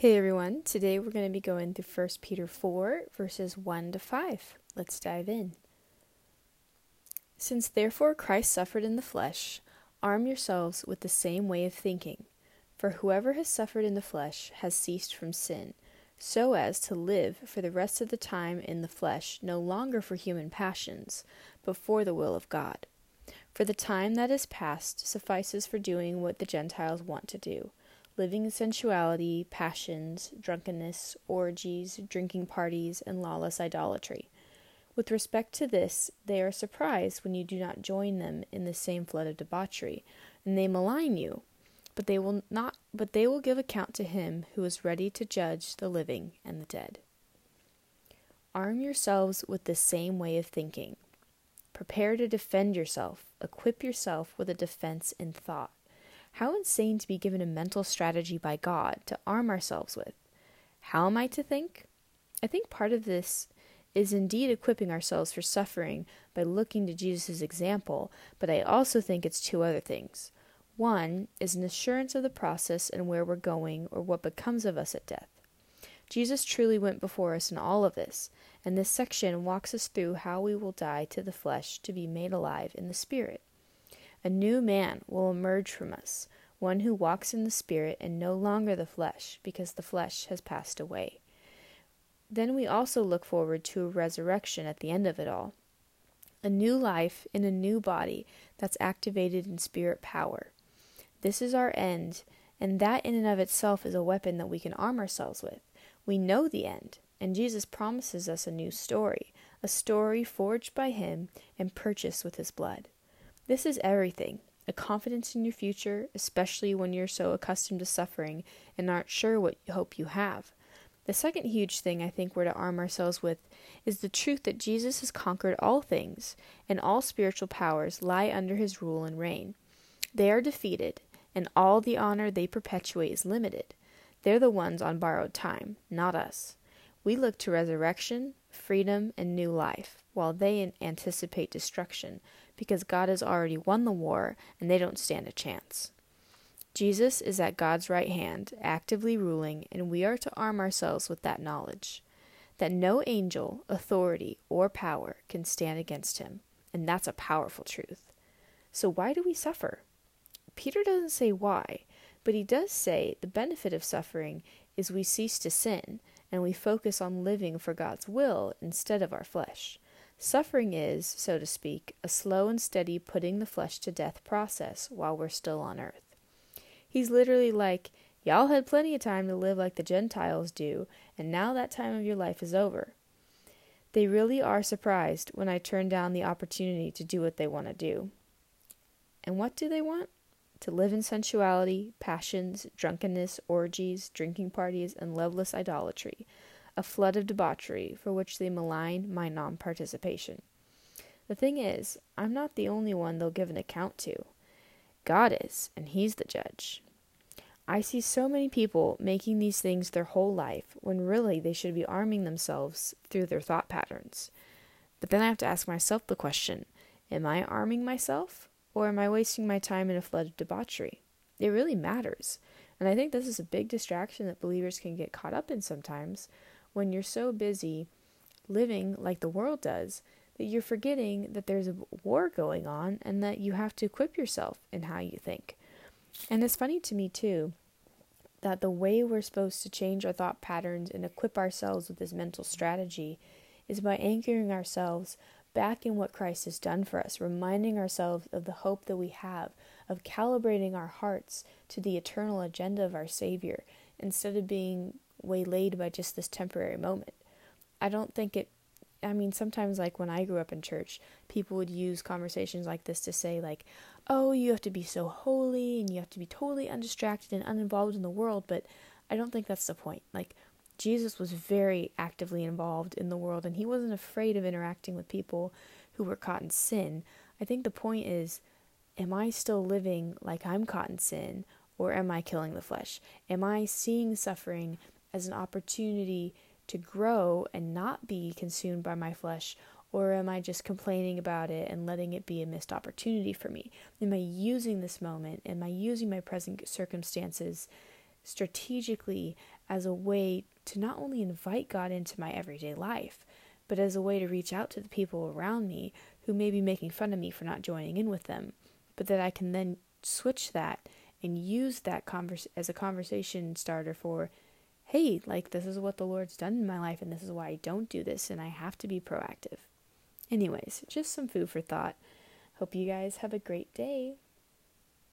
Hey everyone, today we're going to be going through 1 Peter 4, verses 1 to 5. Let's dive in. Since therefore Christ suffered in the flesh, arm yourselves with the same way of thinking. For whoever has suffered in the flesh has ceased from sin, so as to live for the rest of the time in the flesh, no longer for human passions, but for the will of God. For the time that is past suffices for doing what the Gentiles want to do living in sensuality, passions, drunkenness, orgies, drinking parties, and lawless idolatry. With respect to this, they are surprised when you do not join them in the same flood of debauchery, and they malign you. But they will not but they will give account to him who is ready to judge the living and the dead. Arm yourselves with the same way of thinking. Prepare to defend yourself, equip yourself with a defense in thought how insane to be given a mental strategy by God to arm ourselves with. How am I to think? I think part of this is indeed equipping ourselves for suffering by looking to Jesus' example, but I also think it's two other things. One is an assurance of the process and where we're going or what becomes of us at death. Jesus truly went before us in all of this, and this section walks us through how we will die to the flesh to be made alive in the Spirit. A new man will emerge from us, one who walks in the Spirit and no longer the flesh, because the flesh has passed away. Then we also look forward to a resurrection at the end of it all. A new life in a new body that's activated in spirit power. This is our end, and that in and of itself is a weapon that we can arm ourselves with. We know the end, and Jesus promises us a new story, a story forged by Him and purchased with His blood. This is everything a confidence in your future, especially when you're so accustomed to suffering and aren't sure what hope you have. The second huge thing I think we're to arm ourselves with is the truth that Jesus has conquered all things, and all spiritual powers lie under his rule and reign. They are defeated, and all the honor they perpetuate is limited. They're the ones on borrowed time, not us. We look to resurrection, freedom, and new life, while they anticipate destruction, because God has already won the war and they don't stand a chance. Jesus is at God's right hand, actively ruling, and we are to arm ourselves with that knowledge that no angel, authority, or power can stand against him, and that's a powerful truth. So, why do we suffer? Peter doesn't say why, but he does say the benefit of suffering is we cease to sin and we focus on living for God's will instead of our flesh. Suffering is, so to speak, a slow and steady putting the flesh to death process while we're still on earth. He's literally like, Y'all had plenty of time to live like the Gentiles do, and now that time of your life is over. They really are surprised when I turn down the opportunity to do what they want to do. And what do they want? To live in sensuality, passions, drunkenness, orgies, drinking parties, and loveless idolatry a flood of debauchery for which they malign my non participation. The thing is, I'm not the only one they'll give an account to. God is, and He's the judge. I see so many people making these things their whole life when really they should be arming themselves through their thought patterns. But then I have to ask myself the question Am I arming myself, or am I wasting my time in a flood of debauchery? It really matters. And I think this is a big distraction that believers can get caught up in sometimes when you're so busy living like the world does that you're forgetting that there's a war going on and that you have to equip yourself in how you think. And it's funny to me, too, that the way we're supposed to change our thought patterns and equip ourselves with this mental strategy is by anchoring ourselves back in what Christ has done for us, reminding ourselves of the hope that we have, of calibrating our hearts to the eternal agenda of our Savior, instead of being waylaid by just this temporary moment. I don't think it I mean, sometimes, like when I grew up in church, people would use conversations like this to say, like, oh, you have to be so holy and you have to be totally undistracted and uninvolved in the world. But I don't think that's the point. Like, Jesus was very actively involved in the world and he wasn't afraid of interacting with people who were caught in sin. I think the point is, am I still living like I'm caught in sin or am I killing the flesh? Am I seeing suffering as an opportunity to grow and not be consumed by my flesh? Or am I just complaining about it and letting it be a missed opportunity for me? Am I using this moment? Am I using my present circumstances strategically as a way to not only invite God into my everyday life, but as a way to reach out to the people around me who may be making fun of me for not joining in with them, but that I can then switch that and use that as a conversation starter for hey, like this is what the Lord's done in my life and this is why I don't do this and I have to be proactive. Anyways, just some food for thought. Hope you guys have a great day.